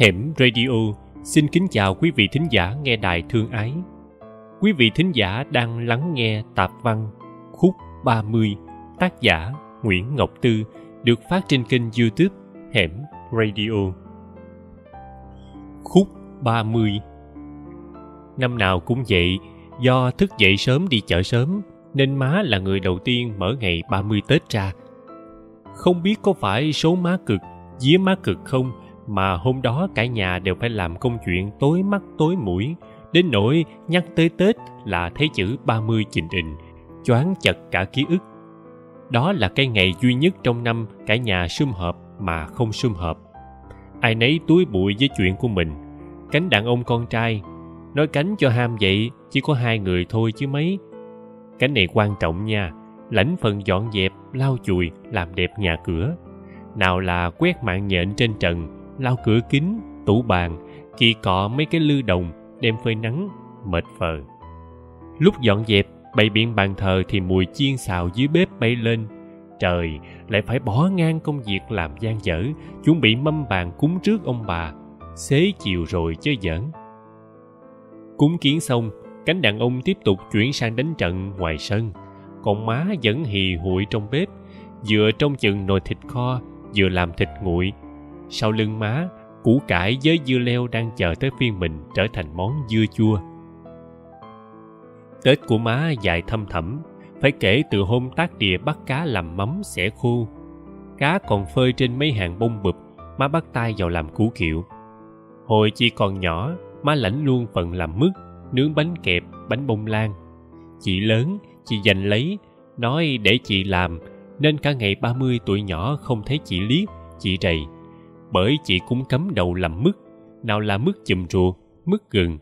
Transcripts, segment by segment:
Hẻm Radio xin kính chào quý vị thính giả nghe đài thương ái. Quý vị thính giả đang lắng nghe tạp văn Khúc 30 tác giả Nguyễn Ngọc Tư được phát trên kênh youtube Hẻm Radio. Khúc 30 Năm nào cũng vậy, do thức dậy sớm đi chợ sớm nên má là người đầu tiên mở ngày 30 Tết ra. Không biết có phải số má cực, día má cực không mà hôm đó cả nhà đều phải làm công chuyện tối mắt tối mũi. Đến nỗi nhắc tới tết là thấy chữ 30 chình hình, choáng chật cả ký ức. Đó là cái ngày duy nhất trong năm cả nhà sum họp mà không sum họp. Ai nấy túi bụi với chuyện của mình. Cánh đàn ông con trai nói cánh cho ham vậy, chỉ có hai người thôi chứ mấy. Cánh này quan trọng nha, lãnh phần dọn dẹp, lau chùi, làm đẹp nhà cửa. Nào là quét mạng nhện trên trần lau cửa kính tủ bàn kỳ cọ mấy cái lư đồng, đem phơi nắng, mệt phờ. Lúc dọn dẹp, bày biện bàn thờ thì mùi chiên xào dưới bếp bay lên. Trời, lại phải bỏ ngang công việc làm gian dở, chuẩn bị mâm bàn cúng trước ông bà. Xế chiều rồi chơi giỡn. Cúng kiến xong, cánh đàn ông tiếp tục chuyển sang đánh trận ngoài sân. Còn má vẫn hì hụi trong bếp, vừa trong chừng nồi thịt kho, vừa làm thịt nguội sau lưng má, củ cải với dưa leo đang chờ tới phiên mình trở thành món dưa chua. Tết của má dài thâm thẳm, phải kể từ hôm tác địa bắt cá làm mắm xẻ khô. Cá còn phơi trên mấy hàng bông bụp, má bắt tay vào làm củ kiệu. Hồi chị còn nhỏ, má lãnh luôn phần làm mứt, nướng bánh kẹp, bánh bông lan. Chị lớn, chị giành lấy, nói để chị làm, nên cả ngày 30 tuổi nhỏ không thấy chị liếc, chị rầy bởi chị cũng cấm đầu làm mứt, nào là mứt chùm ruột mứt gừng.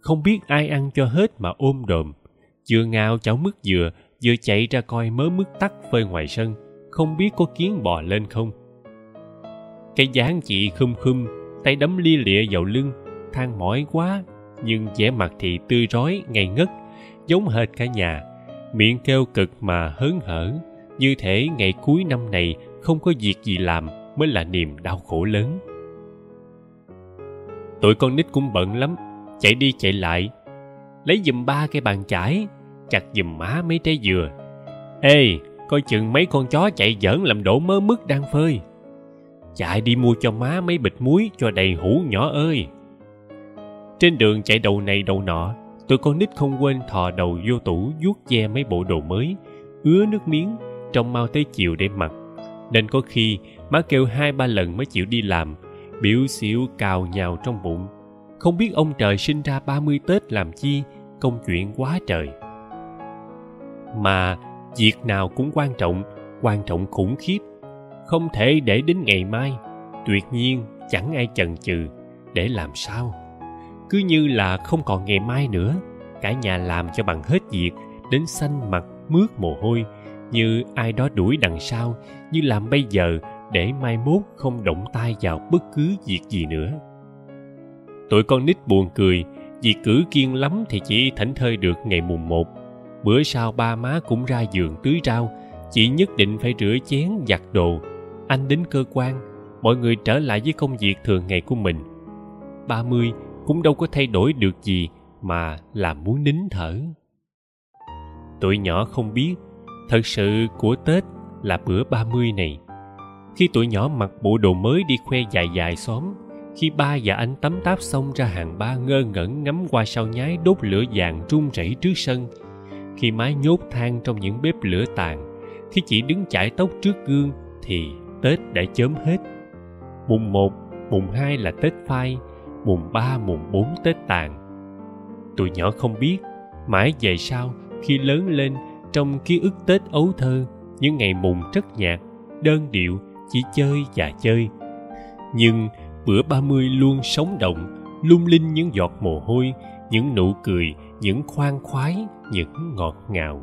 Không biết ai ăn cho hết mà ôm đồm. Vừa ngào cháu mứt dừa, vừa chạy ra coi mớ mứt tắt phơi ngoài sân, không biết có kiến bò lên không. Cái dáng chị khum khum, tay đấm lia lịa vào lưng, than mỏi quá, nhưng vẻ mặt thì tươi rói, ngây ngất, giống hệt cả nhà. Miệng kêu cực mà hớn hở, như thể ngày cuối năm này không có việc gì làm mới là niềm đau khổ lớn. Tụi con nít cũng bận lắm, chạy đi chạy lại, lấy giùm ba cái bàn chải, chặt giùm má mấy trái dừa. Ê, coi chừng mấy con chó chạy giỡn làm đổ mớ mứt đang phơi. Chạy đi mua cho má mấy bịch muối cho đầy hũ nhỏ ơi. Trên đường chạy đầu này đầu nọ, tụi con nít không quên thò đầu vô tủ vuốt ve mấy bộ đồ mới, ứa nước miếng trông mau tới chiều để mặc nên có khi má kêu hai ba lần mới chịu đi làm, biểu xỉu cào nhào trong bụng. Không biết ông trời sinh ra ba mươi tết làm chi, công chuyện quá trời. Mà việc nào cũng quan trọng quan trọng khủng khiếp. Không thể để đến ngày mai, tuyệt nhiên chẳng ai chần chừ để làm sao. Cứ như là không còn ngày mai nữa, cả nhà làm cho bằng hết việc đến xanh mặt mướt mồ hôi như ai đó đuổi đằng sau, như làm bây giờ để mai mốt không động tay vào bất cứ việc gì nữa. Tụi con nít buồn cười vì cử kiên lắm thì chỉ thảnh thơi được ngày mùng một. Bữa sau ba má cũng ra giường tưới rau chị nhất định phải rửa chén, giặt đồ. Anh đến cơ quan, mọi người trở lại với công việc thường ngày của mình. Ba mươi cũng đâu có thay đổi được gì mà làm muốn nín thở. Tụi nhỏ không biết thật sự của tết là bữa ba mươi này. Khi tụi nhỏ mặc bộ đồ mới đi khoe dài dài xóm, khi ba và anh tắm táp xong ra hàng ba ngơ ngẩn ngắm qua sau nhái đốt lửa vàng run rẩy trước sân, khi mái nhốt than trong những bếp lửa tàn, khi chỉ đứng chải tóc trước gương thì tết đã chớm hết. Mùng một, mùng hai là tết phai, mùng ba, mùng bốn tết tàn. Tụi nhỏ không biết mãi về sau khi lớn lên trong ký ức tết ấu thơ, những ngày mùng rất nhạt đơn điệu, chỉ chơi và chơi. Nhưng bữa ba mươi luôn sống động, lung linh những giọt mồ hôi, những nụ cười, những khoan khoái, những ngọt ngào.